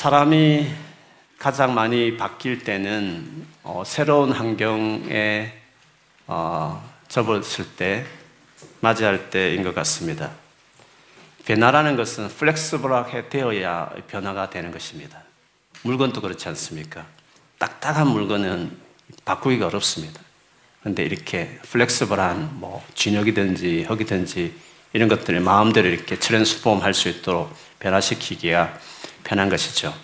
사람이 가장 많이 바뀔 때는 어, 새로운 환경에 어, 접했을 때, 맞이할 때인 것 같습니다. 변화라는 것은 flexible하게 되어야 변화가 되는 것입니다. 물건도 그렇지 않습니까? 딱딱한 물건은 바꾸기가 어렵습니다. 그런데 이렇게 flexible한 뭐 진흙이든지 흙이든지 이런 것들을 마음대로 이렇게 transform 할 수 있도록 변화시키기가 편한 것이죠.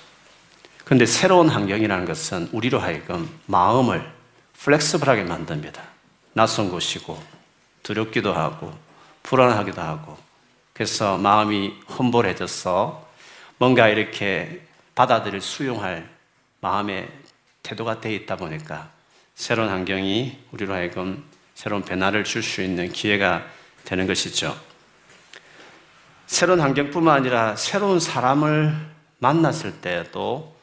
그런데 새로운 환경이라는 것은 우리로 하여금 마음을 플렉스블하게 만듭니다. 낯선 곳이고 두렵기도 하고 불안하기도 하고 그래서 마음이 험벌해져서 뭔가 이렇게 받아들일 수용할 마음의 태도가 되어 있다 보니까 새로운 환경이 우리로 하여금 새로운 변화를 줄 수 있는 기회가 되는 것이죠. 새로운 환경뿐만 아니라 새로운 사람을 만났을 때도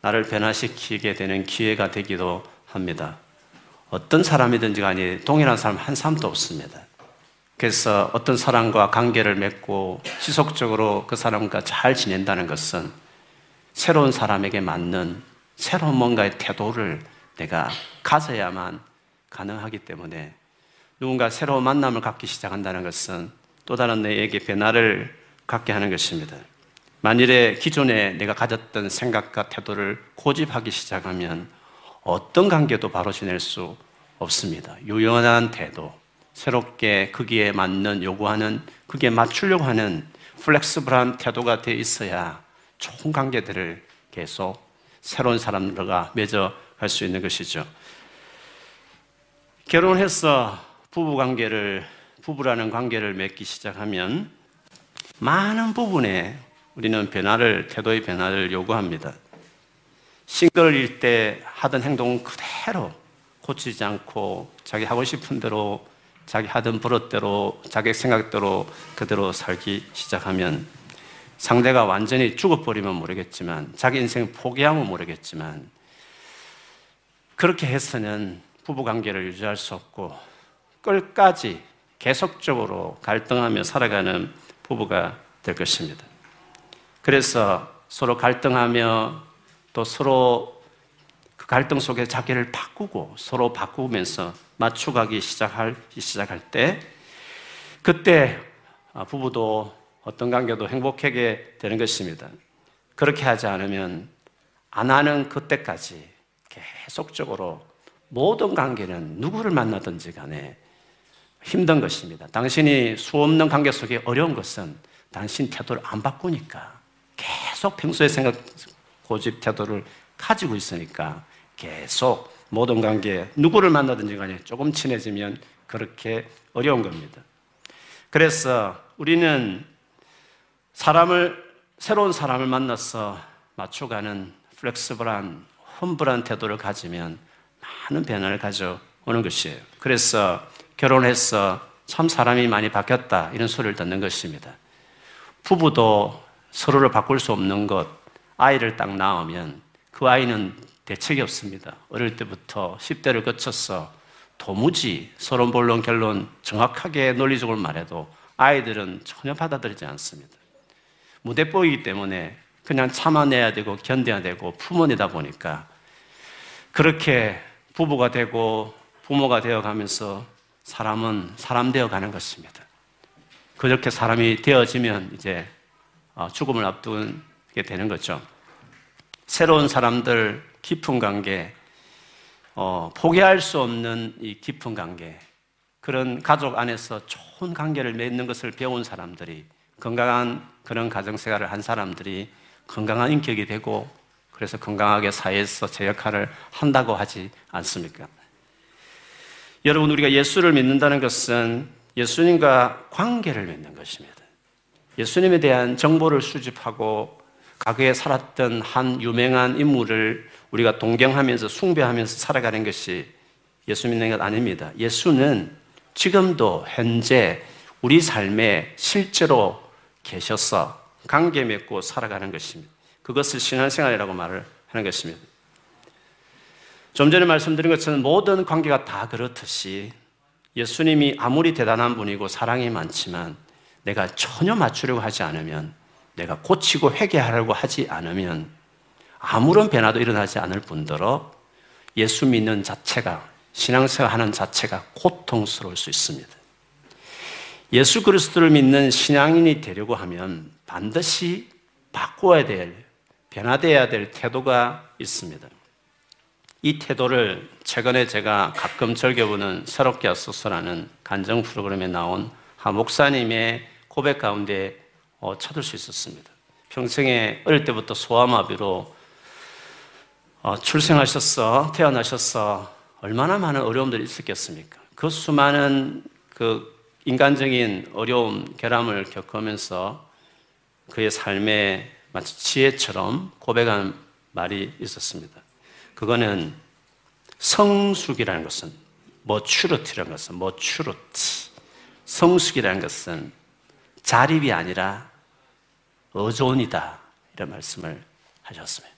나를 변화시키게 되는 기회가 되기도 합니다. 어떤 사람이든지 간에 동일한 사람 한 사람도 없습니다. 그래서 어떤 사람과 관계를 맺고 지속적으로 그 사람과 잘 지낸다는 것은 새로운 사람에게 맞는 새로운 뭔가의 태도를 내가 가져야만 가능하기 때문에 누군가 새로운 만남을 갖기 시작한다는 것은 또 다른 내에게 변화를 갖게 하는 것입니다. 만일에 기존에 내가 가졌던 생각과 태도를 고집하기 시작하면 어떤 관계도 바로 지낼 수 없습니다. 유연한 태도, 새롭게 거기에 맞는 요구하는, 거기에 맞추려고 하는 플렉스블한 태도가 되어 있어야 좋은 관계들을 계속 새로운 사람들과 맺어갈 수 있는 것이죠. 결혼해서 부부 관계를, 부부라는 관계를 맺기 시작하면 많은 부분에 우리는 변화를, 태도의 변화를 요구합니다. 싱글일 때 하던 행동 그대로 고치지 않고 자기 하고 싶은 대로 자기 하던 버릇대로 자기 생각대로 그대로 살기 시작하면 상대가 완전히 죽어버리면 모르겠지만 자기 인생 포기하면 모르겠지만 그렇게 해서는 부부 관계를 유지할 수 없고 끝까지 계속적으로 갈등하며 살아가는 부부가 될 것입니다. 그래서 서로 갈등하며 또 서로 그 갈등 속에 자기를 바꾸고 서로 바꾸면서 맞춰가기 시작할, 시작할 때 그때 부부도 어떤 관계도 행복하게 되는 것입니다. 그렇게 하지 않으면 안 하는 그때까지 계속적으로 모든 관계는 누구를 만나든지 간에 힘든 것입니다. 당신이 수 없는 관계 속에 어려운 것은 당신 태도를 안 바꾸니까 계속 평소에 생각, 고집 태도를 가지고 있으니까 계속 모든 관계, 누구를 만나든지 간에 조금 친해지면 그렇게 어려운 겁니다. 그래서 우리는 사람을, 새로운 사람을 만나서 맞춰가는 플렉스블한, 험불한 태도를 가지면 많은 변화를 가져오는 것이에요. 그래서 결혼해서 참 사람이 많이 바뀌었다, 이런 소리를 듣는 것입니다. 부부도 서로를 바꿀 수 없는 것, 아이를 딱 낳으면 그 아이는 대책이 없습니다. 어릴 때부터 10대를 거쳐서 도무지 서론 본론 결론 정확하게 논리적으로 말해도 아이들은 전혀 받아들이지 않습니다. 무대뽀이기 때문에 그냥 참아내야 되고 견뎌야 되고 품어내다 보니까 그렇게 부부가 되고 부모가 되어 가면서 사람은 사람 되어 가는 것입니다. 그렇게 사람이 되어지면 이제 어, 죽음을 앞두게 되는 거죠. 새로운 사람들, 깊은 관계, 어, 포기할 수 없는 이 깊은 관계, 그런 가족 안에서 좋은 관계를 맺는 것을 배운 사람들이 건강한 그런 가정 생활을 한 사람들이 건강한 인격이 되고 그래서 건강하게 사회에서 제 역할을 한다고 하지 않습니까? 여러분, 우리가 예수를 믿는다는 것은 예수님과 관계를 맺는 것입니다. 예수님에 대한 정보를 수집하고 과거에 살았던 한 유명한 인물을 우리가 동경하면서 숭배하면서 살아가는 것이 예수 믿는 것 아닙니다. 예수는 지금도 현재 우리 삶에 실제로 계셔서 관계 맺고 살아가는 것입니다. 그것을 신앙생활이라고 말을 하는 것입니다. 좀 전에 말씀드린 것처럼 모든 관계가 다 그렇듯이 예수님이 아무리 대단한 분이고 사랑이 많지만 내가 전혀 맞추려고 하지 않으면 내가 고치고 회개하려고 하지 않으면 아무런 변화도 일어나지 않을 뿐더러 예수 믿는 자체가 신앙생활 하는 자체가 고통스러울 수 있습니다. 예수 그리스도를 믿는 신앙인이 되려고 하면 반드시 바꿔야 될, 변화되어야 될 태도가 있습니다. 이 태도를 최근에 제가 가끔 즐겨보는 새롭게 하소서라는 간정 프로그램에 나온 한 목사님의 고백 가운데 어, 찾을 수 있었습니다. 평생에 어릴 때부터 소아마비로 어, 출생하셨어, 태어나셨어, 얼마나 많은 어려움들이 있었겠습니까? 그 수많은 그 인간적인 어려움, 결함을 겪으면서 그의 삶에 마치 지혜처럼 고백한 말이 있었습니다. 그거는 성숙이라는 것은 maturity라는 것은 maturity 성숙이라는 것은 자립이 아니라 의존이다 이런 말씀을 하셨습니다.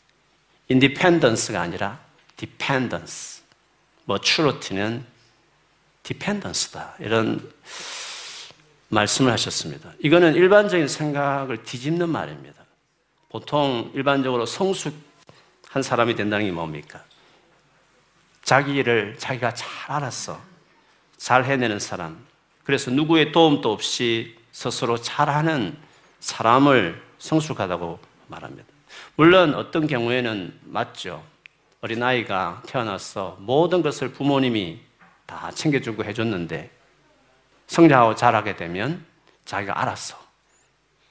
independence가 아니라 dependence maturity는 dependence다 이런 말씀을 하셨습니다. 이거는 일반적인 생각을 뒤집는 말입니다. 보통 일반적으로 성숙한 사람이 된다는 게 뭡니까? 자기를 자기가 잘 알았어. 잘 해내는 사람. 그래서 누구의 도움도 없이 스스로 잘하는 사람을 성숙하다고 말합니다. 물론 어떤 경우에는 맞죠. 어린아이가 태어나서 모든 것을 부모님이 다 챙겨주고 해줬는데 성장하고 자라게 되면 자기가 알았어.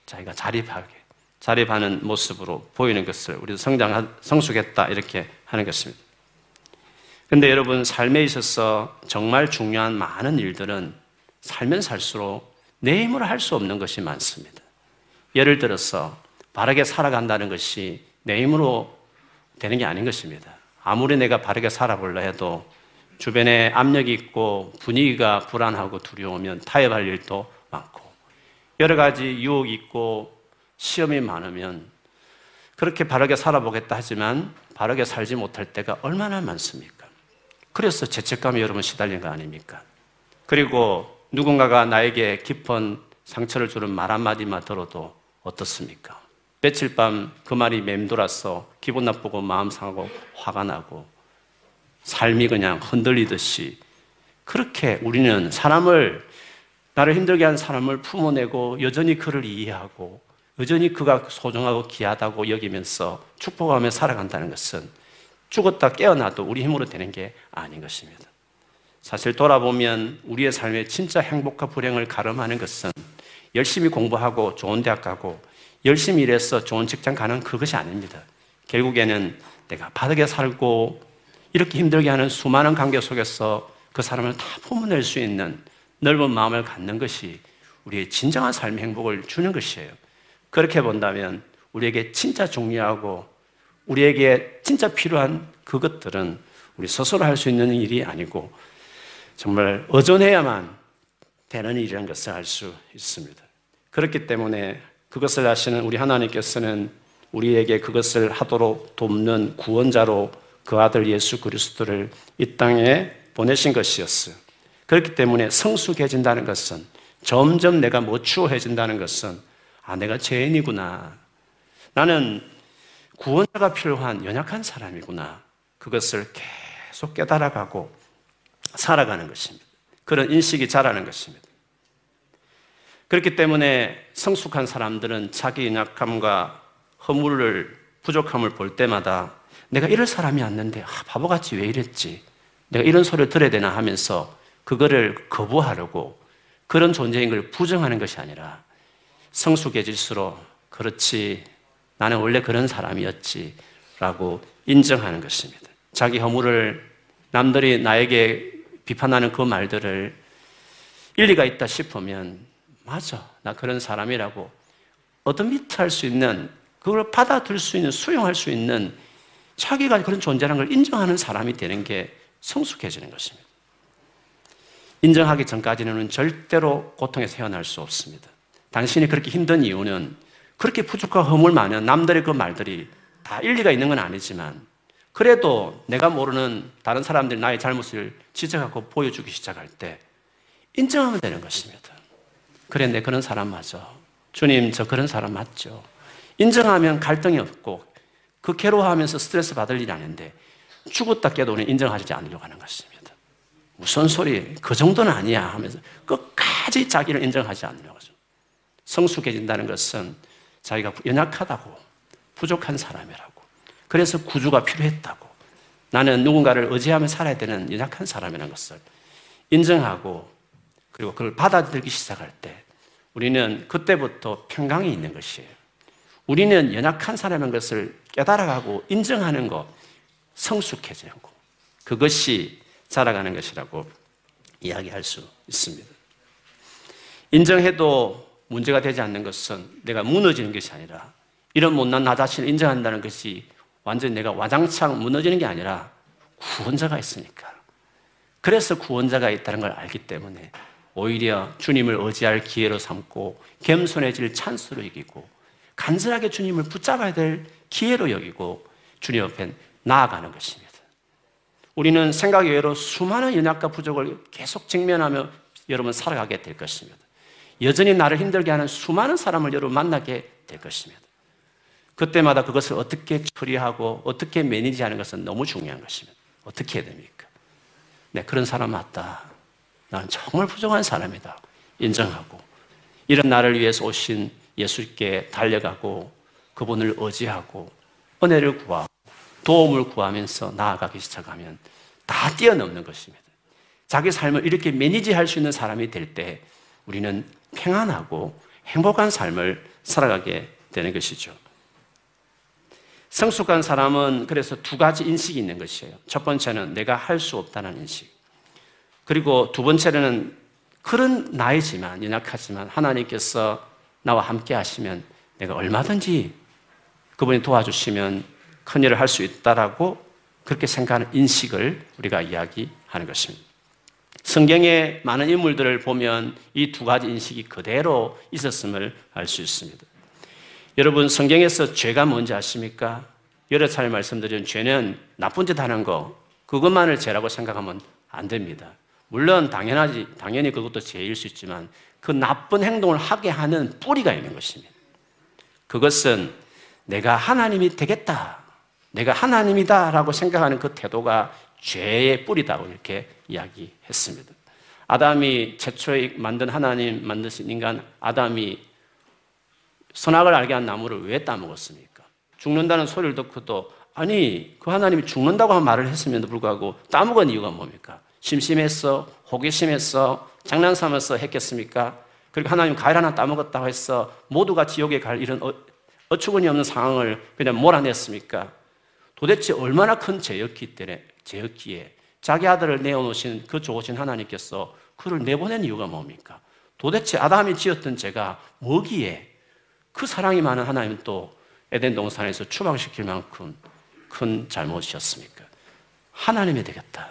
자기가 자립하게, 자립하는 모습으로 보이는 것을 우리도 성장, 성숙했다 이렇게 하는 것입니다. 근데 여러분, 삶에 있어서 정말 중요한 많은 일들은 살면 살수록 내 힘으로 할 수 없는 것이 많습니다. 예를 들어서 바르게 살아간다는 것이 내 힘으로 되는 게 아닌 것입니다. 아무리 내가 바르게 살아볼라 해도 주변에 압력이 있고 분위기가 불안하고 두려우면 타협할 일도 많고 여러 가지 유혹이 있고 시험이 많으면 그렇게 바르게 살아보겠다 하지만 바르게 살지 못할 때가 얼마나 많습니까? 그래서 죄책감이 여러분 시달린 거 아닙니까? 그리고 누군가가 나에게 깊은 상처를 주는 말 한마디만 들어도 어떻습니까? 며칠 밤 그 말이 맴돌아서 기분 나쁘고 마음 상하고 화가 나고 삶이 그냥 흔들리듯이 그렇게 우리는 사람을 나를 힘들게 한 사람을 품어내고 여전히 그를 이해하고 여전히 그가 소중하고 귀하다고 여기면서 축복하며 살아간다는 것은 죽었다 깨어나도 우리 힘으로 되는 게 아닌 것입니다. 사실 돌아보면 우리의 삶에 진짜 행복과 불행을 가름하는 것은 열심히 공부하고 좋은 대학 가고 열심히 일해서 좋은 직장 가는 그것이 아닙니다. 결국에는 내가 바르게 살고 이렇게 힘들게 하는 수많은 관계 속에서 그 사람을 다 품어낼 수 있는 넓은 마음을 갖는 것이 우리의 진정한 삶의 행복을 주는 것이에요. 그렇게 본다면 우리에게 진짜 중요하고 우리에게 진짜 필요한 그것들은 우리 스스로 할 수 있는 일이 아니고 정말 의존해야만 되는 일이라는 것을 알 수 있습니다. 그렇기 때문에 그것을 아시는 우리 하나님께서는 우리에게 그것을 하도록 돕는 구원자로 그 아들 예수 그리스도를 이 땅에 보내신 것이었어요. 그렇기 때문에 성숙해진다는 것은 점점 내가 모추어해진다는 것은 아, 내가 죄인이구나. 나는 구원자가 필요한 연약한 사람이구나. 그것을 계속 깨달아가고 살아가는 것입니다. 그런 인식이 자라는 것입니다. 그렇기 때문에 성숙한 사람들은 자기 연약함과 허물을, 부족함을 볼 때마다 내가 이럴 사람이 었는데 아, 바보같이 왜 이랬지? 내가 이런 소리를 들어야 되나 하면서 그거를 거부하려고 그런 존재인 걸 부정하는 것이 아니라 성숙해질수록 그렇지 나는 원래 그런 사람이었지 라고 인정하는 것입니다. 자기 허물을 남들이 나에게 비판하는 그 말들을 일리가 있다 싶으면 맞아 나 그런 사람이라고 어드미트할 수 있는 그걸 받아들일 수 있는 수용할 수 있는 자기가 그런 존재라는 걸 인정하는 사람이 되는 게 성숙해지는 것입니다. 인정하기 전까지는 절대로 고통에서 헤어날 수 없습니다. 당신이 그렇게 힘든 이유는 그렇게 부족하고 허물 많은 남들의 그 말들이 다 일리가 있는 건 아니지만 그래도 내가 모르는 다른 사람들이 나의 잘못을 지적하고 보여주기 시작할 때 인정하면 되는 것입니다. 그래, 내 그런 사람 맞아. 주님, 저 그런 사람 맞죠. 인정하면 갈등이 없고 그 괴로워하면서 스트레스 받을 일이 아닌데 죽었다 깨도는 인정하지 않으려고 하는 것입니다. 무슨 소리? 그 정도는 아니야 하면서 끝까지 자기를 인정하지 않으려고 하죠. 성숙해진다는 것은 자기가 연약하다고 부족한 사람이라고 그래서 구주가 필요했다고 나는 누군가를 의지하며 살아야 되는 연약한 사람이라는 것을 인정하고 그리고 그걸 받아들이기 시작할 때 우리는 그때부터 평강이 있는 것이에요. 우리는 연약한 사람인 것을 깨달아가고 인정하는 것, 성숙해지는 것. 그것이 자라가는 것이라고 이야기할 수 있습니다. 인정해도 문제가 되지 않는 것은 내가 무너지는 것이 아니라 이런 못난 나 자신을 인정한다는 것이 완전히 내가 와장창 무너지는 게 아니라 구원자가 있으니까. 그래서 구원자가 있다는 걸 알기 때문에 오히려 주님을 의지할 기회로 삼고 겸손해질 찬스로 여기고 간절하게 주님을 붙잡아야 될 기회로 여기고 주님 옆에 나아가는 것입니다. 우리는 생각 외로 수많은 연약과 부족을 계속 직면하며 여러분 살아가게 될 것입니다. 여전히 나를 힘들게 하는 수많은 사람을 여러분 만나게 될 것입니다. 그때마다 그것을 어떻게 처리하고 어떻게 매니지하는 것은 너무 중요한 것입니다. 어떻게 해야 됩니까? 네, 그런 사람 맞다. 나는 정말 부족한 사람이다. 인정하고 이런 나를 위해서 오신 예수께 달려가고 그분을 의지하고 은혜를 구하고 도움을 구하면서 나아가기 시작하면 다 뛰어넘는 것입니다. 자기 삶을 이렇게 매니지할 수 있는 사람이 될 때 우리는 평안하고 행복한 삶을 살아가게 되는 것이죠. 성숙한 사람은 그래서 두 가지 인식이 있는 것이에요. 첫 번째는 내가 할 수 없다는 인식. 그리고 두 번째는 그런 나이지만, 연약하지만 하나님께서 나와 함께 하시면 내가 얼마든지 그분이 도와주시면 큰 일을 할 수 있다라고 그렇게 생각하는 인식을 우리가 이야기하는 것입니다. 성경의 많은 인물들을 보면 이 두 가지 인식이 그대로 있었음을 알 수 있습니다. 여러분, 성경에서 죄가 뭔지 아십니까? 여러 차례 말씀드린 죄는 나쁜 짓 하는 거, 그것만을 죄라고 생각하면 안 됩니다. 물론 당연하지, 당연히 그것도 죄일 수 있지만 그 나쁜 행동을 하게 하는 뿌리가 있는 것입니다. 그것은 내가 하나님이 되겠다. 내가 하나님이다. 라고 생각하는 그 태도가 죄의 뿌리다고 이렇게 이야기했습니다. 아담이 최초에 만든 하나님 만드신 인간 아담이 선악을 알게 한 나무를 왜 따먹었습니까? 죽는다는 소리를 듣고도 아니 그 하나님이 죽는다고 말을 했음에도 불구하고 따먹은 이유가 뭡니까? 심심했어? 호기심했어? 장난삼아서 했겠습니까? 그리고 하나님 과일 하나 따먹었다고 해서 모두가 지옥에 갈 이런 어, 어처구니 없는 상황을 그냥 몰아냈습니까? 도대체 얼마나 큰 죄였기 때문에 죄였기에 자기 아들을 내어놓으신 그 좋으신 하나님께서 그를 내보낸 이유가 뭡니까? 도대체 아담이 지었던 죄가 뭐기에 그 사랑이 많은 하나님은 또 에덴 동산에서 추방시킬 만큼 큰 잘못이었습니까? 하나님이 되겠다.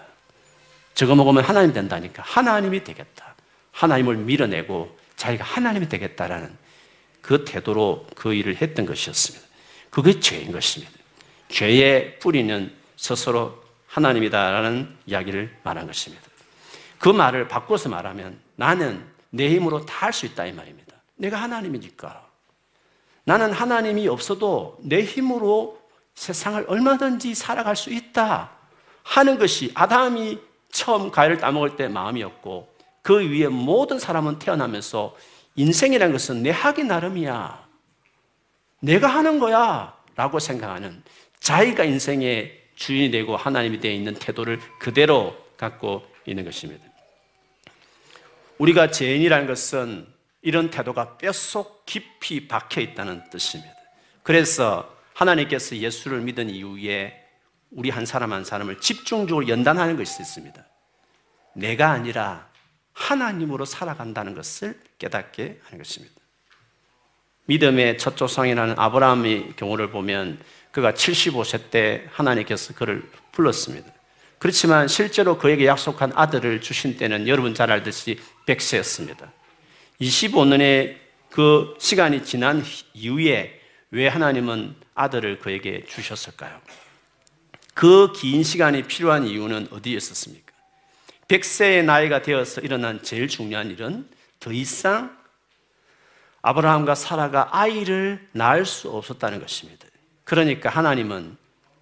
저거 먹으면 하나님 된다니까. 하나님이 되겠다. 하나님을 밀어내고 자기가 하나님이 되겠다라는 그 태도로 그 일을 했던 것이었습니다. 그게 죄인 것입니다. 죄의 뿌리는 스스로 하나님이다라는 이야기를 말한 것입니다. 그 말을 바꿔서 말하면 나는 내 힘으로 다 할 수 있다 이 말입니다. 내가 하나님이니까. 나는 하나님이 없어도 내 힘으로 세상을 얼마든지 살아갈 수 있다 하는 것이 아담이 처음 과일을 따먹을 때 마음이었고 그 위에 모든 사람은 태어나면서 인생이라는 것은 내 하기 나름이야. 내가 하는 거야. 라고 생각하는 자기가 인생의 주인이 되고 하나님이 되어 있는 태도를 그대로 갖고 있는 것입니다. 우리가 죄인이라는 것은 이런 태도가 뼛속 깊이 박혀 있다는 뜻입니다. 그래서 하나님께서 예수를 믿은 이후에 우리 한 사람 한 사람을 집중적으로 연단하는 것이 있습니다. 내가 아니라 하나님으로 살아간다는 것을 깨닫게 하는 것입니다. 믿음의 첫 조상이라는 아브라함의 경우를 보면 그가 75세 때 하나님께서 그를 불렀습니다. 그렇지만 실제로 그에게 약속한 아들을 주신 때는 여러분 잘 알듯이 100세였습니다. 25년의 그 시간이 지난 이후에 왜 하나님은 아들을 그에게 주셨을까요? 그 긴 시간이 필요한 이유는 어디에 있었습니까? 100세의 나이가 되어서 일어난 제일 중요한 일은 더 이상 아브라함과 사라가 아이를 낳을 수 없었다는 것입니다. 그러니까 하나님은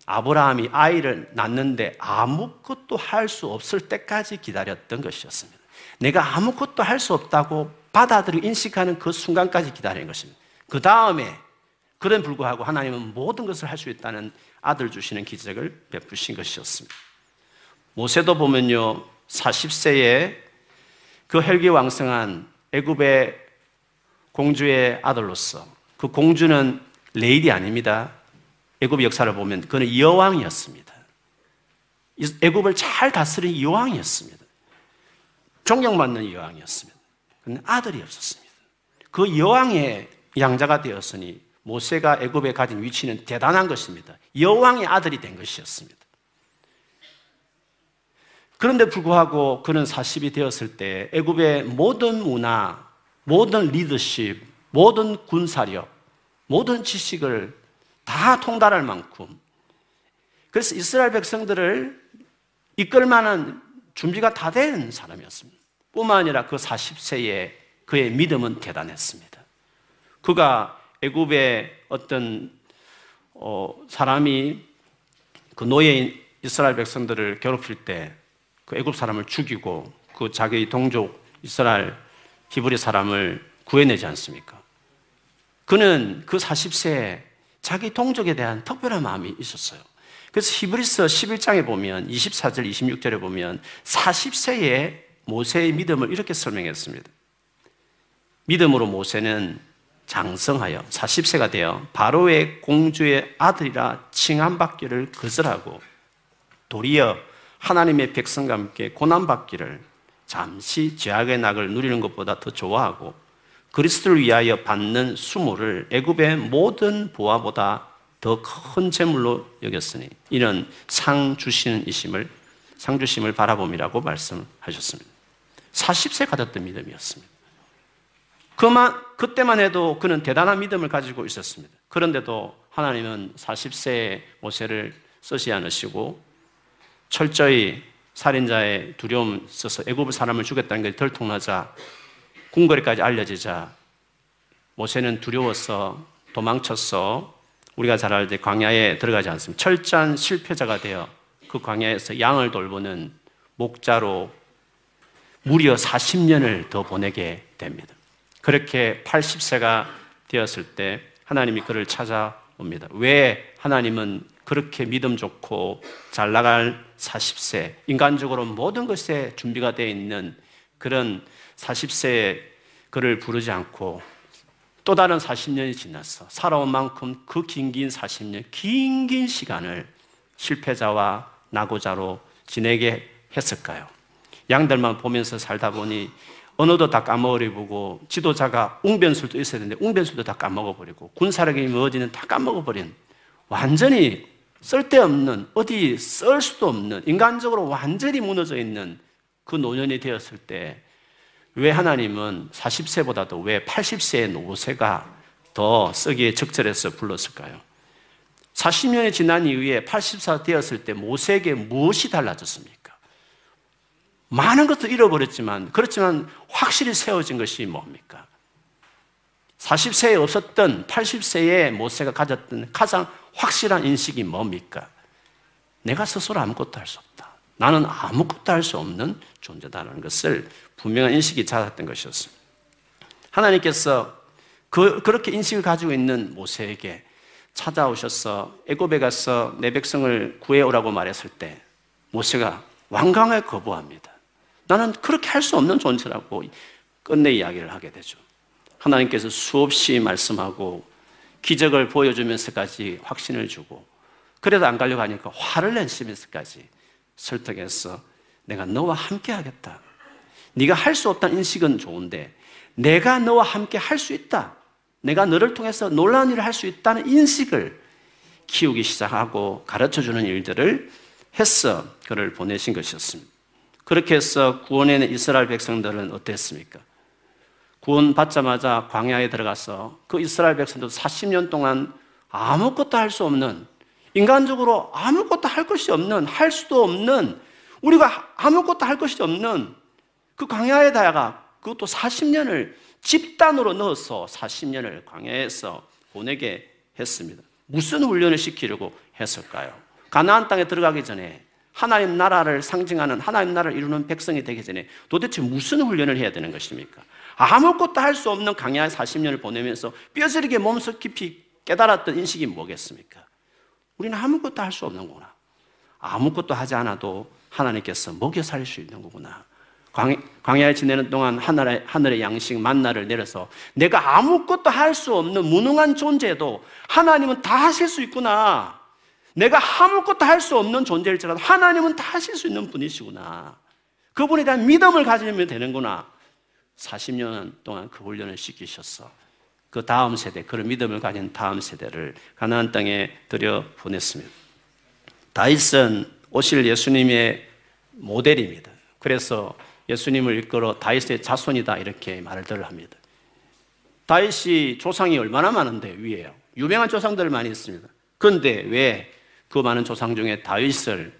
아브라함이 아이를 낳는데 아무것도 할 수 없을 때까지 기다렸던 것이었습니다. 내가 아무것도 할 수 없다고 받아들이고 인식하는 그 순간까지 기다리는 것입니다. 그 다음에 그런 불구하고 하나님은 모든 것을 할 수 있다는 아들 주시는 기적을 베푸신 것이었습니다. 모세도 보면요, 40세에 그 혈기왕성한 애굽의 공주의 아들로서 그 공주는 레일이 아닙니다. 애굽 역사를 보면 그는 여왕이었습니다. 애굽을 잘 다스린 여왕이었습니다. 존경받는 여왕이었습니다. 그런데 아들이 없었습니다. 그 여왕의 양자가 되었으니 모세가 애굽에 가진 위치는 대단한 것입니다. 여왕의 아들이 된 것이었습니다. 그런데 불구하고 그는 40이 되었을 때 애굽의 모든 문화, 모든 리더십, 모든 군사력, 모든 지식을 다 통달할 만큼 그래서 이스라엘 백성들을 이끌 만한 준비가 다 된 사람이었습니다. 뿐만 아니라 그 40세에 그의 믿음은 대단했습니다. 그가 애굽의 어떤 어, 사람이 그 노예인 이스라엘 백성들을 괴롭힐 때 그 애굽 사람을 죽이고 그 자기 동족 이스라엘 히브리 사람을 구해내지 않습니까? 그는 그 40세에 자기 동족에 대한 특별한 마음이 있었어요. 그래서 히브리서 11장에 보면 24절 26절에 보면 40세에 모세의 믿음을 이렇게 설명했습니다. 믿음으로 모세는 장성하여 40세가 되어 바로의 공주의 아들이라 칭함받기를 거절하고 도리어 하나님의 백성과 함께 고난받기를 잠시 죄악의 낙을 누리는 것보다 더 좋아하고 그리스도를 위하여 받는 수모를 애굽의 모든 보화보다 더 큰 재물로 여겼으니 이는 상 주시는 이심을 상 주심을 바라봄이라고 말씀하셨습니다. 40세 가졌던 믿음이었습니다. 그만 그때만 해도 그는 대단한 믿음을 가지고 있었습니다. 그런데도 하나님은 40세의 모세를 쓰지 않으시고 철저히 살인자의 두려움 있어서 애굽 사람을 죽였다는 게 덜통나자 궁궐에까지 알려지자 모세는 두려워서 도망쳤어 우리가 잘 알듯 광야에 들어가지 않습니다. 철저한 실패자가 되어 그 광야에서 양을 돌보는 목자로 무려 40년을 더 보내게 됩니다. 그렇게 80세가 되었을 때 하나님이 그를 찾아옵니다. 왜 하나님은 그렇게 믿음 좋고 잘 나갈 40세, 인간적으로 모든 것에 준비가 되어 있는 그런 40세에 그를 부르지 않고 또 다른 40년이 지났어. 살아온 만큼 그 긴긴 40년, 긴 긴 시간을 실패자와 나고자로 지내게 했을까요? 양들만 보면서 살다 보니 언어도 다 까먹어버리고 지도자가 웅변술도 있어야 되는데 웅변술도 다 까먹어버리고 군사력이 뭐지는 다 까먹어버린 완전히 쓸데없는 어디 쓸 수도 없는 인간적으로 완전히 무너져 있는 그 노년이 되었을 때 왜 하나님은 40세보다도 왜 80세의 노세가 더 쓰기에 적절해서 불렀을까요? 40년이 지난 이후에 80세 되었을 때 모세에게 무엇이 달라졌습니까? 많은 것도 잃어버렸지만, 그렇지만 확실히 세워진 것이 뭡니까? 40세에 없었던 80세의 모세가 가졌던 가장 확실한 인식이 뭡니까? 내가 스스로 아무것도 할 수 없다. 나는 아무것도 할 수 없는 존재다라는 것을 분명한 인식이 찾았던 것이었습니다. 하나님께서 그, 그렇게 인식을 가지고 있는 모세에게 찾아오셔서 애굽에 가서 내 백성을 구해오라고 말했을 때 모세가 완강하게 거부합니다. 나는 그렇게 할 수 없는 존재라고 끝내 이야기를 하게 되죠. 하나님께서 수없이 말씀하고 기적을 보여주면서까지 확신을 주고 그래도 안 가려고 하니까 화를 내시면서까지 설득해서 내가 너와 함께 하겠다. 네가 할 수 없다는 인식은 좋은데 내가 너와 함께 할 수 있다. 내가 너를 통해서 놀라운 일을 할 수 있다는 인식을 키우기 시작하고 가르쳐 주는 일들을 했어 그를 보내신 것이었습니다. 그렇게 해서 구원에 있는 이스라엘 백성들은 어땠습니까? 구원 받자마자 광야에 들어가서 그 이스라엘 백성도 40년 동안 아무것도 할 수 없는 인간적으로 아무것도 할 것이 없는 할 수도 없는 우리가 아무것도 할 것이 없는 그 광야에다가 그것도 40년을 집단으로 넣어서 40년을 광야에서 보내게 했습니다. 무슨 훈련을 시키려고 했을까요? 가나안 땅에 들어가기 전에 하나님 나라를 상징하는 하나님 나라를 이루는 백성이 되기 전에 도대체 무슨 훈련을 해야 되는 것입니까? 아무것도 할 수 없는 강야의 40년을 보내면서 뼈저리게 몸속 깊이 깨달았던 인식이 뭐겠습니까? 우리는 아무것도 할 수 없는 거구나. 아무것도 하지 않아도 하나님께서 먹여 살릴 수 있는 거구나. 광야에 지내는 동안 하늘의, 하늘의 양식 만나를 내려서 내가 아무것도 할 수 없는 무능한 존재도 하나님은 다 하실 수 있구나. 내가 아무것도 할 수 없는 존재일지라도 하나님은 다 하실 수 있는 분이시구나. 그분에 대한 믿음을 가지면 되는구나. 40년 동안 그 훈련을 시키셨어. 그 다음 세대, 그런 믿음을 가진 다음 세대를 가나안 땅에 들여 보냈습니다. 다윗은 오실 예수님의 모델입니다. 그래서 예수님을 이끌어 다윗의 자손이다 이렇게 말을 합니다. 다윗이 조상이 얼마나 많은데 위에요. 유명한 조상들 많이 있습니다. 그런데 왜 그 많은 조상 중에 다윗을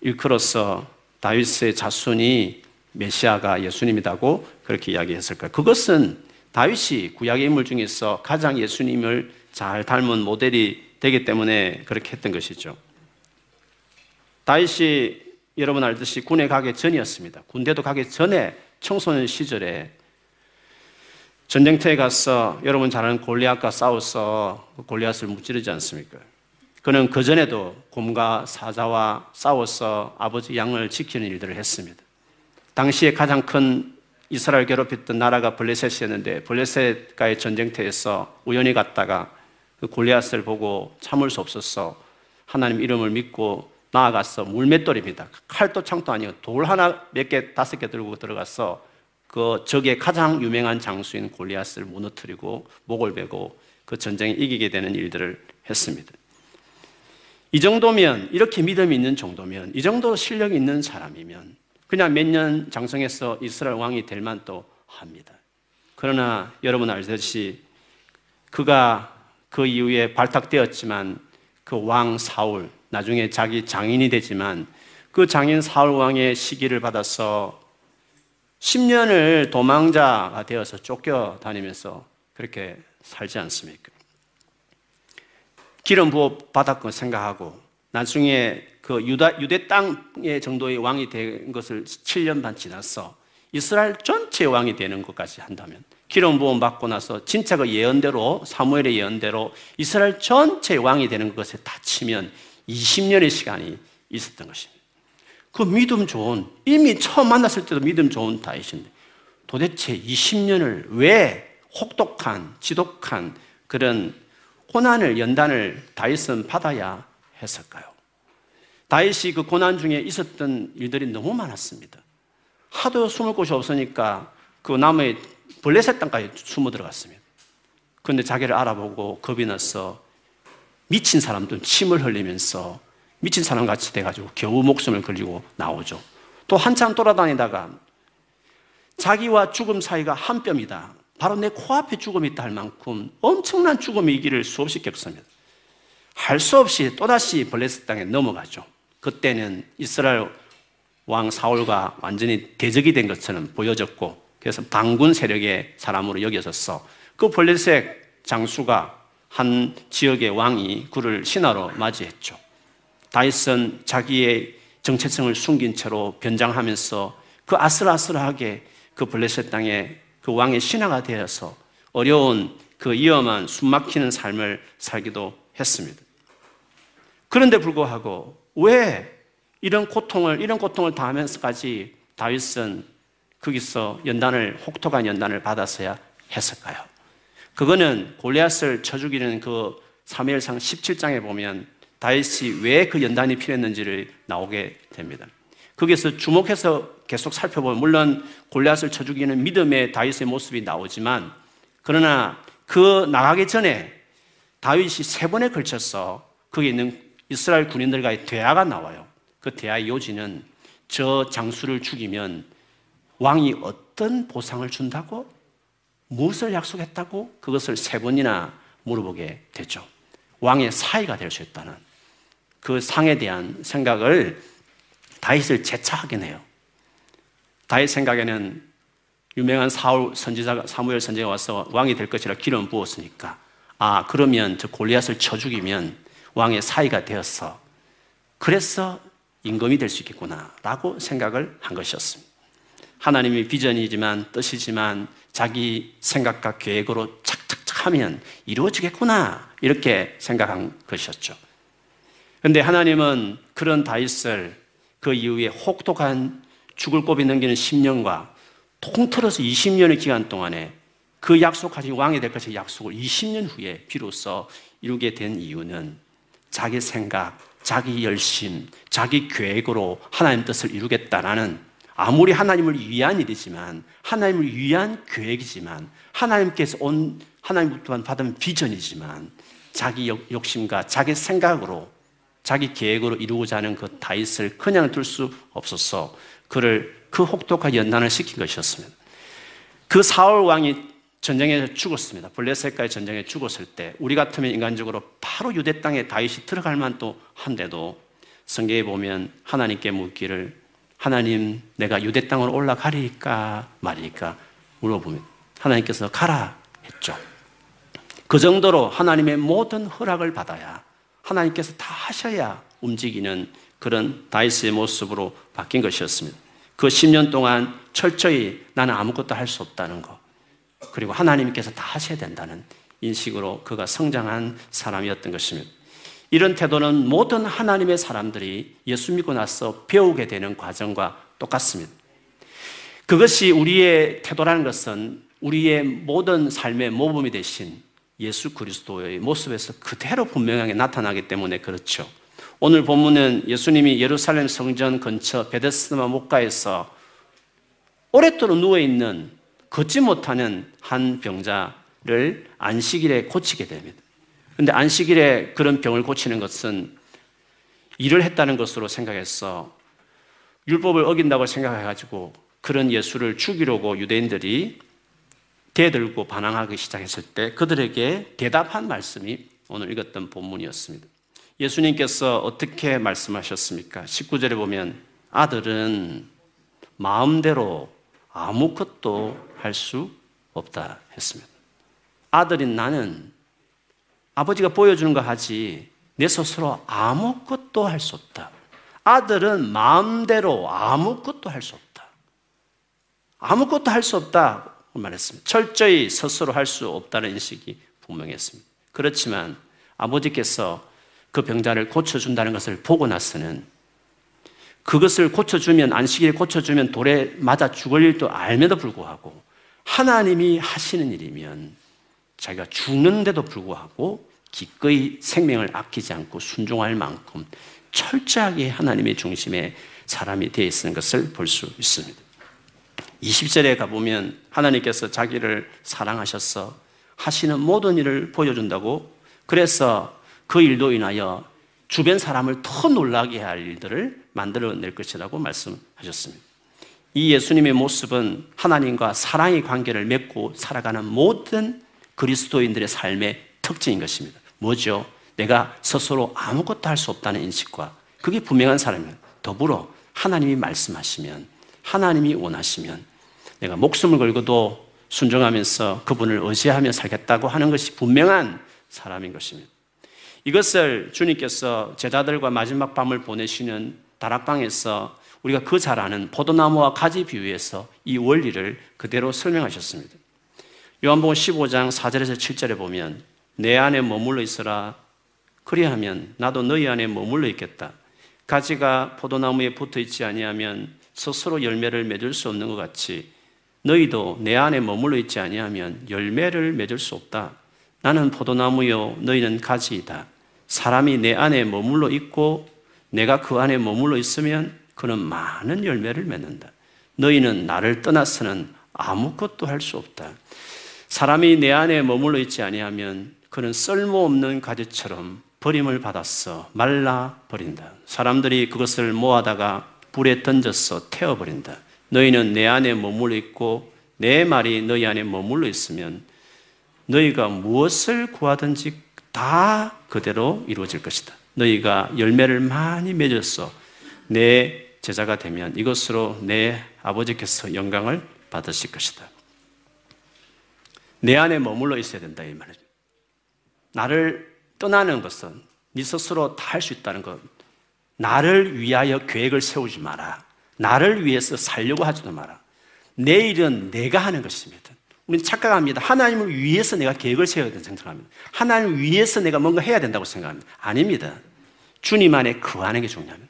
일컬어서 다윗의 자손이 메시아가 예수님이라고 그렇게 이야기했을까요? 그것은 다윗이 구약의 인물 중에서 가장 예수님을 잘 닮은 모델이 되기 때문에 그렇게 했던 것이죠. 다윗이 여러분 알듯이 군에 가기 전이었습니다. 군대도 가기 전에 청소년 시절에 전쟁터에 가서 여러분 잘 아는 골리앗과 싸워서 골리앗을 무찌르지 않습니까? 그는 그전에도 곰과 사자와 싸워서 아버지 양을 지키는 일들을 했습니다. 당시에 가장 큰 이스라엘 괴롭혔던 나라가 블레셋이었는데 블레셋과의 전쟁터에서 우연히 갔다가 그 골리앗을 보고 참을 수 없었어 하나님 이름을 믿고 나아가서 물맷돌입니다. 칼도 창도 아니고 돌 하나 몇 개, 다섯 개 들고 들어가서 그 적의 가장 유명한 장수인 골리앗을 무너뜨리고 목을 베고 그 전쟁에 이기게 되는 일들을 했습니다. 이 정도면 이렇게 믿음이 있는 정도면 이 정도 실력이 있는 사람이면 그냥 몇 년 장성해서 이스라엘 왕이 될 만도 합니다. 그러나 여러분 알듯이 그가 그 이후에 발탁되었지만 그 왕 사울 나중에 자기 장인이 되지만 그 장인 사울 왕의 시기를 받아서 10년을 도망자가 되어서 쫓겨다니면서 그렇게 살지 않습니까? 기름 부어 받았고 생각하고 나중에 그 유다, 유대 땅의 정도의 왕이 된 것을 7년 반 지났어. 이스라엘 전체 왕이 되는 것까지 한다면 기름 부음 받고 나서 진짜 그 예언대로 사무엘의 예언대로 이스라엘 전체 왕이 되는 것에 다치면 20년의 시간이 있었던 것입니다. 그 믿음 좋은, 이미 처음 만났을 때도 믿음 좋은 다윗인데 도대체 20년을 왜 혹독한, 지독한 그런 고난을, 연단을 다윗은 받아야 했을까요? 다윗이 그 고난 중에 있었던 일들이 너무 많았습니다. 하도 숨을 곳이 없으니까 그 나무에 벌레새 땅까지 숨어 들어갔습니다. 그런데 자기를 알아보고 겁이 나서 미친 사람도 침을 흘리면서 미친 사람 같이 돼가지고 겨우 목숨을 걸리고 나오죠. 또 한참 돌아다니다가 자기와 죽음 사이가 한 뼘이다. 바로 내 코앞에 죽음이 있다 할 만큼 엄청난 죽음의 위기를 수없이 겪습니다. 할 수 없이 또다시 블레스 땅에 넘어가죠. 그때는 이스라엘 왕 사울과 완전히 대적이 된 것처럼 보여졌고 그래서 당군 세력의 사람으로 여겨졌어. 그 블레셋 장수가 한 지역의 왕이 그를 신하로 맞이했죠. 다윗은 자기의 정체성을 숨긴 채로 변장하면서 그 아슬아슬하게 그 블레셋 땅에 그 왕의 신하가 되어서 어려운 그 위험한 숨막히는 삶을 살기도 했습니다. 그런데 불구하고 왜 이런 고통을 이런 고통을 당하면서까지 다윗은 거기서 연단을 혹독한 연단을 받았어야 했을까요? 그거는 골리앗을 쳐 죽이는 그 사무엘상 17장에 보면 다윗이 왜 그 연단이 필요했는지를 나오게 됩니다. 거기서 주목해서 계속 살펴보면 물론 골리앗을 쳐 죽이는 믿음의 다윗의 모습이 나오지만 그러나 그 나가기 전에 다윗이 세 번에 걸쳐서 거기 있는 이스라엘 군인들과의 대화가 나와요. 그 대화의 요지는 저 장수를 죽이면 왕이 어떤 보상을 준다고? 무엇을 약속했다고 그것을 세 번이나 물어보게 되죠. 왕의 사이가 될 수 있다는 그 상에 대한 생각을 다윗을 재차하게 해요. 다윗 생각에는 유명한 사울 선지자가 사무엘 선지자가 와서 왕이 될 것이라 기름 부었으니까 아, 그러면 저 골리앗을 쳐 죽이면 왕의 사이가 되었어. 그래서 임금이 될 수 있겠구나. 라고 생각을 한 것이었습니다. 하나님의 비전이지만 뜻이지만 자기 생각과 계획으로 착착착 하면 이루어지겠구나. 이렇게 생각한 것이었죠. 근데 하나님은 그런 다윗을 그 이후에 혹독한 죽을 고비 넘기는 10년과 통틀어서 20년의 기간 동안에 그 약속하신 왕이 될 것의 약속을 20년 후에 비로소 이루게 된 이유는 자기 생각, 자기 열심, 자기 계획으로 하나님 뜻을 이루겠다라는 아무리 하나님을 위한 일이지만 하나님을 위한 계획이지만 하나님께서 온 하나님부터 받은 비전이지만 자기 욕심과 자기 생각으로 자기 계획으로 이루고자 하는 그 다윗을 그냥 둘 수 없어서 그를 그 혹독한 연단을 시킨 것이었습니다. 그 사울 왕이 전쟁에서 죽었습니다. 블레셋과의 전쟁에 죽었을 때 우리 같으면 인간적으로 바로 유대 땅에 다윗이 들어갈 만도 한데도 성경에 보면 하나님께 묻기를 하나님 내가 유대 땅으로 올라가리까 말이니까 물어보면 하나님께서 가라 했죠. 그 정도로 하나님의 모든 허락을 받아야 하나님께서 다 하셔야 움직이는 그런 다윗의 모습으로 바뀐 것이었습니다. 그 10년 동안 철저히 나는 아무것도 할 수 없다는 것. 그리고 하나님께서 다 하셔야 된다는 인식으로 그가 성장한 사람이었던 것입니다. 이런 태도는 모든 하나님의 사람들이 예수 믿고 나서 배우게 되는 과정과 똑같습니다. 그것이 우리의 태도라는 것은 우리의 모든 삶의 모범이 되신 예수 그리스도의 모습에서 그대로 분명하게 나타나기 때문에 그렇죠. 오늘 본문은 예수님이 예루살렘 성전 근처 베데스마 목가에서 오랫도록 누워 있는 걷지 못하는 한 병자를 안식일에 고치게 됩니다. 근데 안식일에 그런 병을 고치는 것은 일을 했다는 것으로 생각해서 율법을 어긴다고 생각해가지고 그런 예수를 죽이려고 유대인들이 대들고 반항하기 시작했을 때 그들에게 대답한 말씀이 오늘 읽었던 본문이었습니다. 예수님께서 어떻게 말씀하셨습니까? 19절에 보면 아들은 마음대로 아무것도 할 수 없다 했습니다. 아들인 나는 아버지가 보여주는 거 하지 내 스스로 아무것도 할 수 없다. 아들은 마음대로 아무것도 할 수 없다. 아무것도 할 수 없다 말했습니다. 철저히 스스로 할 수 없다는 인식이 분명했습니다. 그렇지만 아버지께서 그 병자를 고쳐준다는 것을 보고 나서는 그것을 고쳐주면, 안식일에 고쳐주면 돌에 맞아 죽을 일도 알면도 불구하고 하나님이 하시는 일이면 자기가 죽는데도 불구하고 기꺼이 생명을 아끼지 않고 순종할 만큼 철저하게 하나님의 중심에 사람이 되어 있는 것을 볼 수 있습니다. 20절에 가보면 하나님께서 자기를 사랑하셔서 하시는 모든 일을 보여준다고 그래서 그 일도 인하여 주변 사람을 더 놀라게 할 일들을 만들어낼 것이라고 말씀하셨습니다. 이 예수님의 모습은 하나님과 사랑의 관계를 맺고 살아가는 모든 그리스도인들의 삶의 특징인 것입니다. 뭐죠? 내가 스스로 아무것도 할 수 없다는 인식과 그게 분명한 사람이에요. 더불어 하나님이 말씀하시면 하나님이 원하시면 내가 목숨을 걸고도 순종하면서 그분을 의지하며 살겠다고 하는 것이 분명한 사람인 것입니다. 이것을 주님께서 제자들과 마지막 밤을 보내시는 다락방에서 우리가 그 잘 아는 포도나무와 가지 비유에서 이 원리를 그대로 설명하셨습니다. 요한복음 15장 4절에서 7절에 보면 내 안에 머물러 있어라 그리하면 나도 너희 안에 머물러 있겠다. 가지가 포도나무에 붙어 있지 아니하면 스스로 열매를 맺을 수 없는 것 같이 너희도 내 안에 머물러 있지 아니하면 열매를 맺을 수 없다. 나는 포도나무요 너희는 가지이다. 사람이 내 안에 머물러 있고 내가 그 안에 머물러 있으면 그는 많은 열매를 맺는다. 너희는 나를 떠나서는 아무것도 할 수 없다. 사람이 내 안에 머물러 있지 아니하면 그는 쓸모없는 가지처럼 버림을 받았어 말라 버린다. 사람들이 그것을 모아다가 불에 던져서 태워버린다. 너희는 내 안에 머물러 있고 내 말이 너희 안에 머물러 있으면 너희가 무엇을 구하든지 다 그대로 이루어질 것이다. 너희가 열매를 많이 맺어서 내 제자가 되면 이것으로 내 아버지께서 영광을 받으실 것이다. 내 안에 머물러 있어야 된다 이 말입니다. 나를 떠나는 것은 네 스스로 다 할 수 있다는 것. 나를 위하여 계획을 세우지 마라. 나를 위해서 살려고 하지도 마라. 내 일은 내가 하는 것입니다. 우리는 착각합니다. 하나님을 위해서 내가 계획을 세워야 된다고 생각합니다. 하나님을 위해서 내가 뭔가 해야 된다고 생각합니다. 아닙니다. 주님 안에 거하는 게 중요합니다.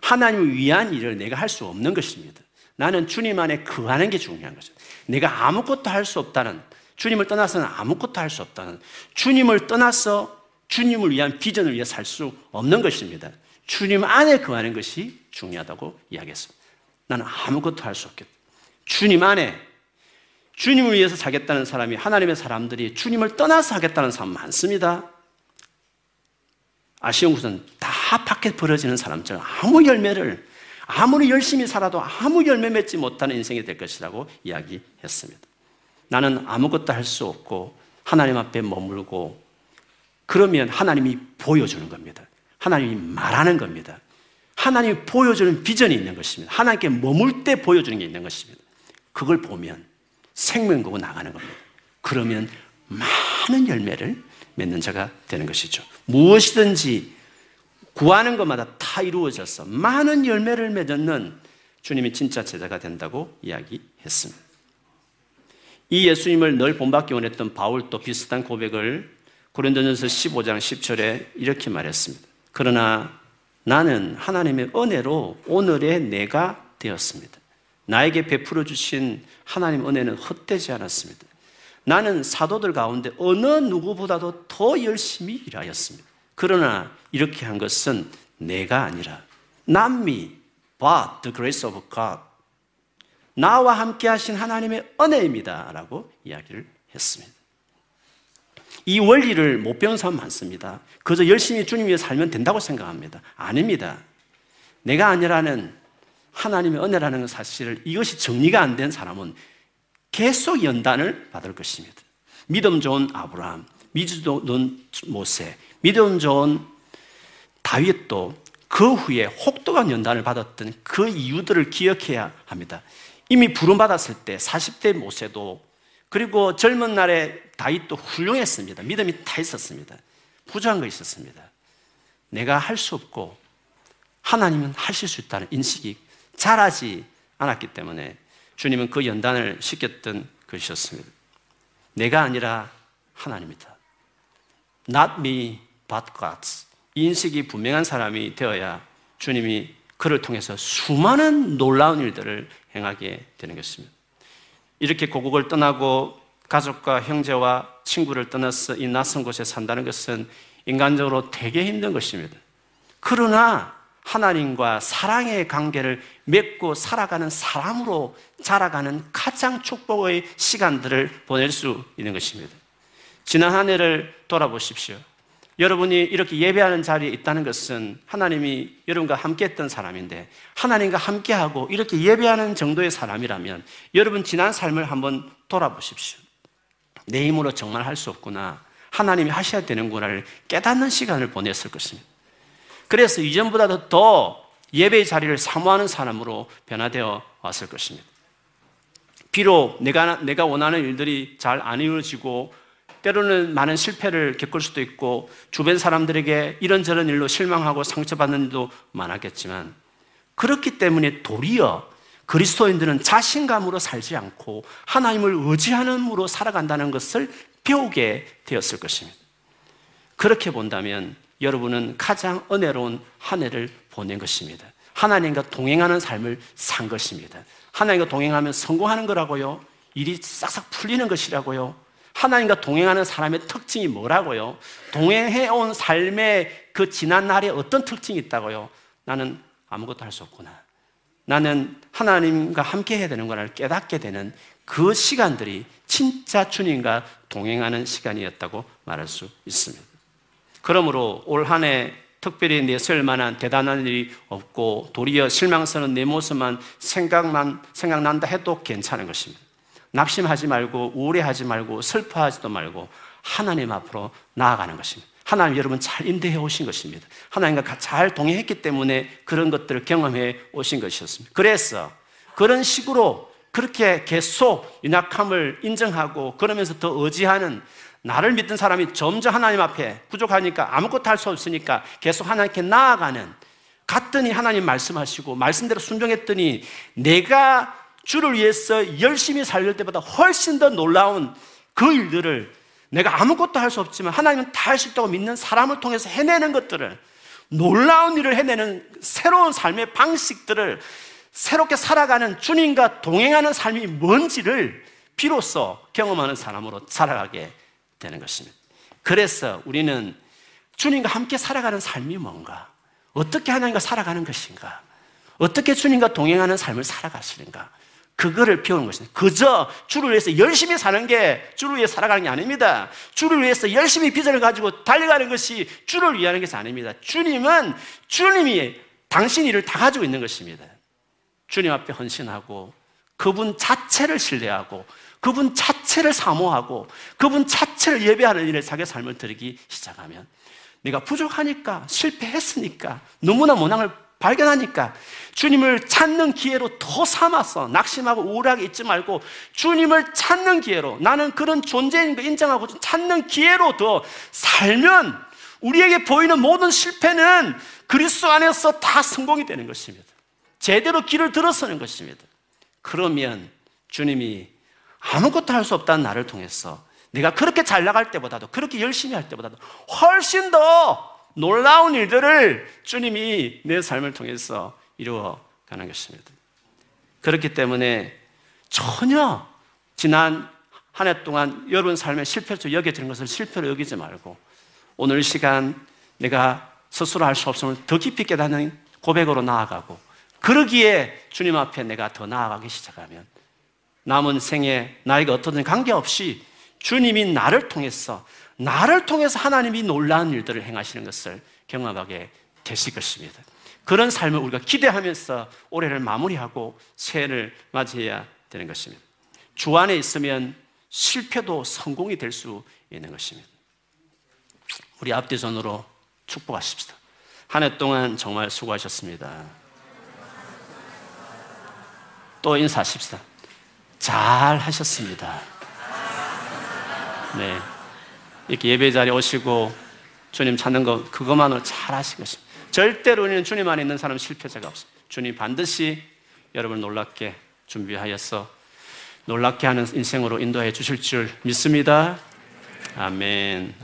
하나님을 위한 일을 내가 할 수 없는 것입니다. 나는 주님 안에 거하는 게 중요한 것입니다. 내가 아무것도 할 수 없다는, 주님을 떠나서는 아무것도 할 수 없다는, 주님을 떠나서 주님을 위한 비전을 위해 살 수 없는 것입니다. 주님 안에 거하는 것이 중요하다고 이야기했습니다. 나는 아무것도 할 수 없겠다. 주님 안에 주님을 위해서 살겠다는 사람이 하나님의 사람들이 주님을 떠나서 하겠다는 사람 많습니다. 아쉬운 것은 다 밖에 벌어지는 사람처럼 아무 열매를 아무리 열심히 살아도 아무 열매 맺지 못하는 인생이 될 것이라고 이야기했습니다. 나는 아무것도 할 수 없고 하나님 앞에 머물고 그러면 하나님이 보여주는 겁니다. 하나님이 말하는 겁니다. 하나님이 보여주는 비전이 있는 것입니다. 하나님께 머물 때 보여주는 게 있는 것입니다. 그걸 보면 생명 거고 나가는 겁니다. 그러면 많은 열매를 맺는 자가 되는 것이죠. 무엇이든지 구하는 것마다 다 이루어져서 많은 열매를 맺는 주님이 진짜 제자가 된다고 이야기했습니다. 이 예수님을 늘 본받기 원했던 바울도 비슷한 고백을 고린도전서 15장 10절에 이렇게 말했습니다. 그러나 나는 하나님의 은혜로 오늘의 내가 되었습니다. 나에게 베풀어 주신 하나님 은혜는 헛되지 않았습니다. 나는 사도들 가운데 어느 누구보다도 더 열심히 일하였습니다. 그러나 이렇게 한 것은 내가 아니라 me, but the grace of God. 나와 함께 하신 하나님의 은혜입니다. 라고 이야기를 했습니다. 이 원리를 못 배운 사람 많습니다. 그저 열심히 주님 위해 살면 된다고 생각합니다. 아닙니다. 내가 아니라는 하나님의 은혜라는 사실을 이것이 정리가 안 된 사람은 계속 연단을 받을 것입니다. 믿음 좋은 아브라함, 믿음 좋은 모세, 믿음 좋은 다윗도 그 후에 혹독한 연단을 받았던 그 이유들을 기억해야 합니다. 이미 부름받았을 때 40대 모세도 그리고 젊은 날에 다윗도 훌륭했습니다. 믿음이 다 있었습니다. 부족한 거 있었습니다. 내가 할 수 없고 하나님은 하실 수 있다는 인식이 잘하지 않았기 때문에 주님은 그 연단을 시켰던 것이었습니다. 내가 아니라 하나님이다. Not me, but God. 인식이 분명한 사람이 되어야 주님이 그를 통해서 수많은 놀라운 일들을 행하게 되는 것입니다. 이렇게 고국을 떠나고 가족과 형제와 친구를 떠나서 이 낯선 곳에 산다는 것은 인간적으로 되게 힘든 것입니다. 그러나 하나님과 사랑의 관계를 맺고 살아가는 사람으로 자라가는 가장 축복의 시간들을 보낼 수 있는 것입니다. 지난 한 해를 돌아보십시오. 여러분이 이렇게 예배하는 자리에 있다는 것은 하나님이 여러분과 함께 했던 사람인데 하나님과 함께하고 이렇게 예배하는 정도의 사람이라면 여러분 지난 삶을 한번 돌아보십시오. 내 힘으로 정말 할 수 없구나. 하나님이 하셔야 되는구나를 깨닫는 시간을 보냈을 것입니다. 그래서 이전보다도 더 예배의 자리를 사모하는 사람으로 변화되어 왔을 것입니다. 비록 내가, 내가 원하는 일들이 잘 안 이루어지고 때로는 많은 실패를 겪을 수도 있고 주변 사람들에게 이런저런 일로 실망하고 상처받는 일도 많았겠지만 그렇기 때문에 도리어 그리스도인들은 자신감으로 살지 않고 하나님을 의지하는으로 살아간다는 것을 배우게 되었을 것입니다. 그렇게 본다면 여러분은 가장 은혜로운 한 해를 보낸 것입니다. 하나님과 동행하는 삶을 산 것입니다. 하나님과 동행하면 성공하는 거라고요. 일이 싹싹 풀리는 것이라고요. 하나님과 동행하는 사람의 특징이 뭐라고요? 동행해온 삶의 그 지난 날에 어떤 특징이 있다고요? 나는 아무것도 할 수 없구나. 나는 하나님과 함께 해야 되는구나를 깨닫게 되는 그 시간들이 진짜 주님과 동행하는 시간이었다고 말할 수 있습니다. 그러므로 올 한 해 특별히 내세울 만한 대단한 일이 없고 도리어 실망스러운 내 모습만 생각만 생각난다 해도 괜찮은 것입니다. 낙심하지 말고 우울해하지 말고 슬퍼하지도 말고 하나님 앞으로 나아가는 것입니다. 하나님 여러분 잘 인도해 오신 것입니다. 하나님과 잘 동행했기 때문에 그런 것들을 경험해 오신 것이었습니다. 그래서 그런 식으로 그렇게 계속 연약함을 인정하고 그러면서 더 의지하는 나를 믿는 사람이 점점 하나님 앞에 부족하니까 아무것도 할 수 없으니까 계속 하나님께 나아가는 갔더니 하나님 말씀하시고 말씀대로 순종했더니 내가 주를 위해서 열심히 살릴 때보다 훨씬 더 놀라운 그 일들을 내가 아무것도 할 수 없지만 하나님은 다 할 수 있다고 믿는 사람을 통해서 해내는 것들을 놀라운 일을 해내는 새로운 삶의 방식들을 새롭게 살아가는 주님과 동행하는 삶이 뭔지를 비로소 경험하는 사람으로 살아가게 되는 것입니다. 그래서 우리는 주님과 함께 살아가는 삶이 뭔가? 어떻게 하나님과 살아가는 것인가? 어떻게 주님과 동행하는 삶을 살아가시는가? 그거를 배우는 것입니다. 그저 주를 위해서 열심히 사는 게 주를 위해 살아가는 게 아닙니다. 주를 위해서 열심히 비전을 가지고 달려가는 것이 주를 위하는 것이 아닙니다. 주님은 주님이 당신 일을 다 가지고 있는 것입니다. 주님 앞에 헌신하고 그분 자체를 신뢰하고 그분 자체를 사모하고 그분 자체를 예배하는 일에 자기 삶을 드리기 시작하면 내가 부족하니까 실패했으니까 너무나 모낭을 발견하니까 주님을 찾는 기회로 더 삼아서 낙심하고 우울하게 있지 말고 주님을 찾는 기회로 나는 그런 존재인 거 인정하고 찾는 기회로 더 살면 우리에게 보이는 모든 실패는 그리스도 안에서 다 성공이 되는 것입니다. 제대로 길을 들어서는 것입니다. 그러면 주님이 아무것도 할 수 없다는 나를 통해서 내가 그렇게 잘 나갈 때보다도 그렇게 열심히 할 때보다도 훨씬 더 놀라운 일들을 주님이 내 삶을 통해서 이루어 가는 것입니다. 그렇기 때문에 전혀 지난 한 해 동안 여러분 삶의 실패로 여겨지는 것을 실패로 여기지 말고 오늘 시간 내가 스스로 할 수 없음을 더 깊이 깨닫는 고백으로 나아가고 그러기에 주님 앞에 내가 더 나아가기 시작하면 남은 생에 나이가 어떻든 관계없이 주님이 나를 통해서 나를 통해서 하나님이 놀라운 일들을 행하시는 것을 경험하게 되실 것입니다. 그런 삶을 우리가 기대하면서 올해를 마무리하고 새해를 맞이해야 되는 것입니다. 주 안에 있으면 실패도 성공이 될 수 있는 것입니다. 우리 앞뒤전으로 축복하십시다. 한 해 동안 정말 수고하셨습니다. 또 인사하십시다. 잘 하셨습니다. 네. 이렇게 예배 자리에 오시고 주님 찾는 거 그것만으로 잘 하신 것입니다. 절대로 우리는 주님 안에 있는 사람 실패자가 없습니다. 주님 반드시 여러분을 놀랍게 준비하여서 놀랍게 하는 인생으로 인도해 주실 줄 믿습니다. 아멘.